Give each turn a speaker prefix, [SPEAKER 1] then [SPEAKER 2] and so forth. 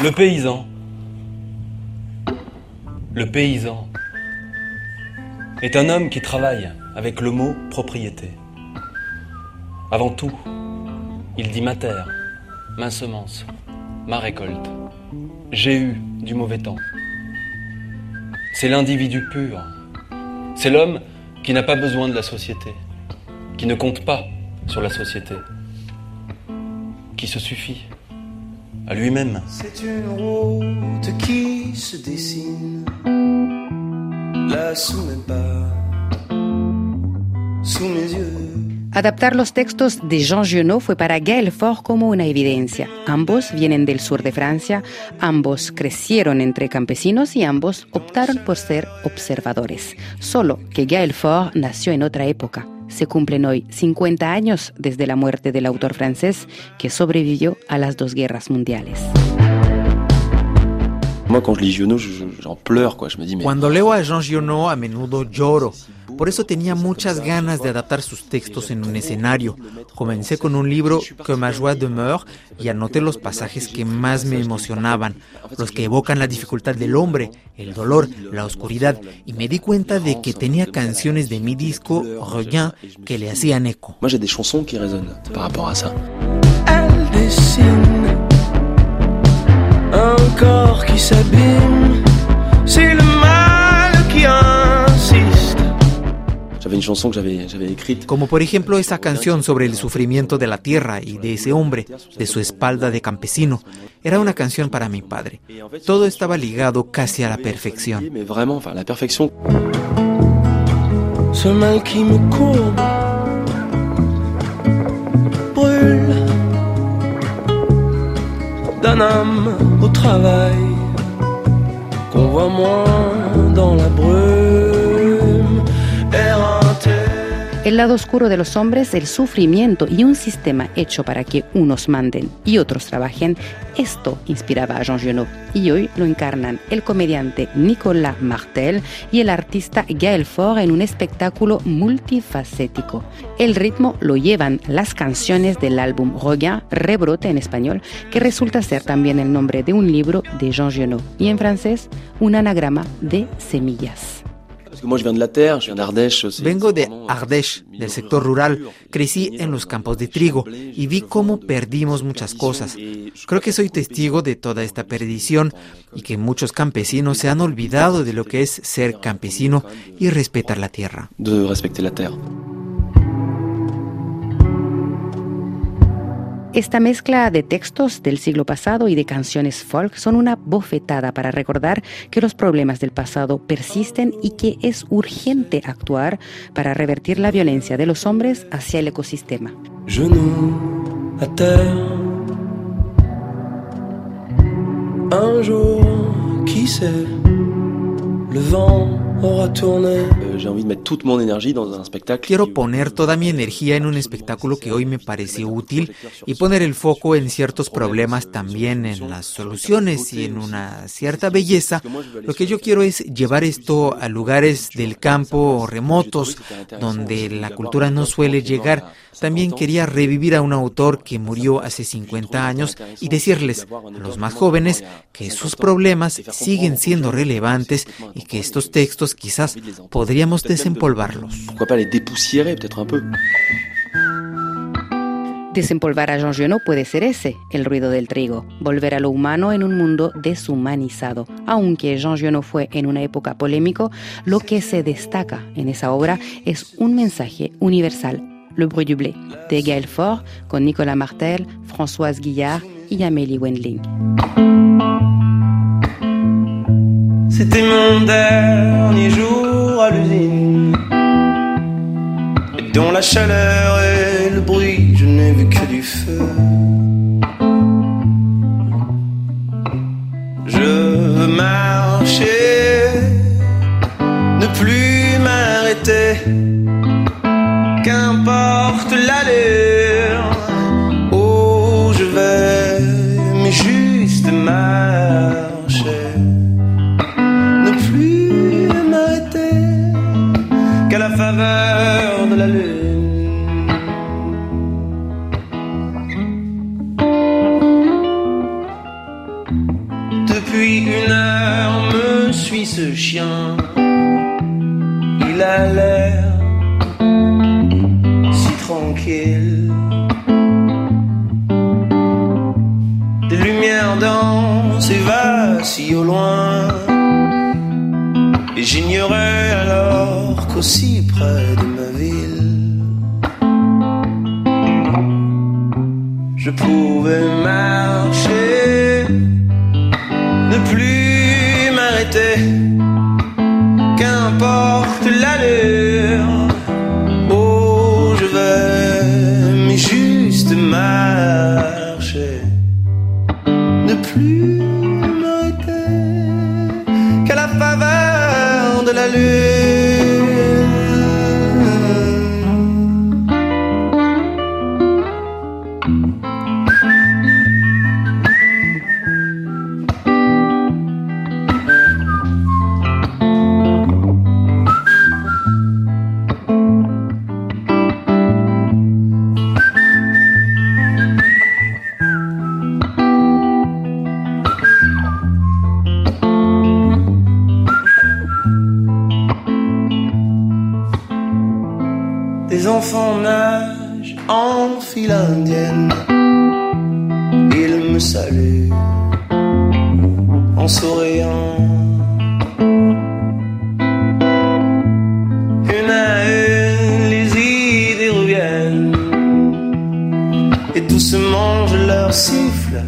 [SPEAKER 1] Le paysan. Le paysan est un homme qui travaille avec le mot propriété. Avant tout, il dit ma terre, ma semence, ma récolte. J'ai eu du mauvais temps. C'est l'individu pur. C'est l'homme qui n'a pas besoin de la société, qui ne compte pas sur la société, qui se suffit lui-même.
[SPEAKER 2] C'est une route qui se dessine là sous mes pas, sous mes yeux.
[SPEAKER 3] Adaptar los textos de Jean Genot fue para Gaël Faure como una evidencia. Ambos vienen del sur de Francia, ambos crecieron entre campesinos y ambos optaron por ser observadores. Solo que Gaël Faure nació en otra época. Se cumplen hoy 50 años desde la muerte del autor francés que sobrevivió a las dos guerras mundiales.
[SPEAKER 4] Cuando leo a Jean Giono a menudo lloro. Por eso tenía muchas ganas de adaptar sus textos en un escenario. Comencé con un libro que ma joie demeure y anoté los pasajes que más me emocionaban, los que evocan la dificultad del hombre, el dolor, la oscuridad, y me di cuenta de que tenía canciones de mi disco Regain que le hacían eco.
[SPEAKER 5] Moi j'ai des chansons qui résonnent par rapport à ça.
[SPEAKER 2] Elle dessine un corps qui s'abîme. C'est le mal qui insiste.
[SPEAKER 5] J'avais une chanson que j'avais j'avais écrite.
[SPEAKER 4] Como por ejemplo esa canción sobre el sufrimiento de la tierra y de ese hombre, de su espalda de campesino. Era una canción para mi padre. Todo estaba ligado casi a la perfección.
[SPEAKER 5] Mais vraiment, enfin la perfection.
[SPEAKER 2] Ce mal qui me courbe brûle d'un âme au travail voit moins dans la brume
[SPEAKER 3] El lado oscuro de los hombres, el sufrimiento y un sistema hecho para que unos manden y otros trabajen, esto inspiraba a Jean Genot. Y hoy lo encarnan el comediante Nicolas Martel y el artista Gaël Faure en un espectáculo multifacético. El ritmo lo llevan las canciones del álbum Regain, Rebrote en español, que resulta ser también el nombre de un libro de Jean Genot. Y en francés, un anagrama de semillas.
[SPEAKER 4] Vengo de
[SPEAKER 5] euh,
[SPEAKER 4] Ardèche, del sector rural. Crecí en los campos de trigo y vi cómo perdimos muchas cosas. Creo que soy testigo de toda esta perdición y que muchos campesinos se han olvidado de lo que es ser campesino y respetar la tierra.
[SPEAKER 5] de la.
[SPEAKER 3] Esta mezcla de textos del siglo pasado y de canciones folk son una bofetada para recordar que los problemas del pasado persisten y que es urgente actuar para revertir la violencia de los hombres hacia el ecosistema.
[SPEAKER 2] Un jour, qui sait, le vent aura tourné.
[SPEAKER 5] Euh.
[SPEAKER 4] Quiero
[SPEAKER 5] qui-
[SPEAKER 4] poner toda mi energía en un espectáculo que hoy me pareció útil y poner el foco en ciertos problemas, también en las soluciones y en una cierta belleza. Lo que yo quiero es llevar esto a lugares del campo remotos, donde la cultura no suele llegar. También quería revivir a un autor que murió hace 50 años y decirles a los más jóvenes que sus problemas siguen siendo relevantes y que estos textos quizás podríamos desempolvarlos.
[SPEAKER 5] Pourquoi pas les dépoussiérer peut-être un peu
[SPEAKER 3] Desempolvar a Jean Genot puede ser ese, el ruido del trigo, volver a lo humano en un mundo deshumanizado. Aunque Jean Genot fue en una época polémico, lo que se destaca en esa obra es un mensaje universal. Le bruit du blé, de Gaël Faure, con Nicolas Martel, Françoise Guillard y Amélie Wendling.
[SPEAKER 2] C'était mon dernier jour l'usine. Et dont la chaleur et le bruit, je n'ai vu que du feu. Je veux marcher, une heure me suit ce chien. Il a l'air si tranquille. Des lumières dansent et vacillent au loin. Et j'ignorais alors qu'aussi près de ma ville, je pouvais marcher, m'arrêter, qu'importe l'allure, oh je vais, juste marcher, ne plus m'arrêter, qu'à la faveur de la lune. Enfants nagent en file indienne. Ils me saluent en souriant. Une à une, les idées reviennent. Et doucement, je leur siffle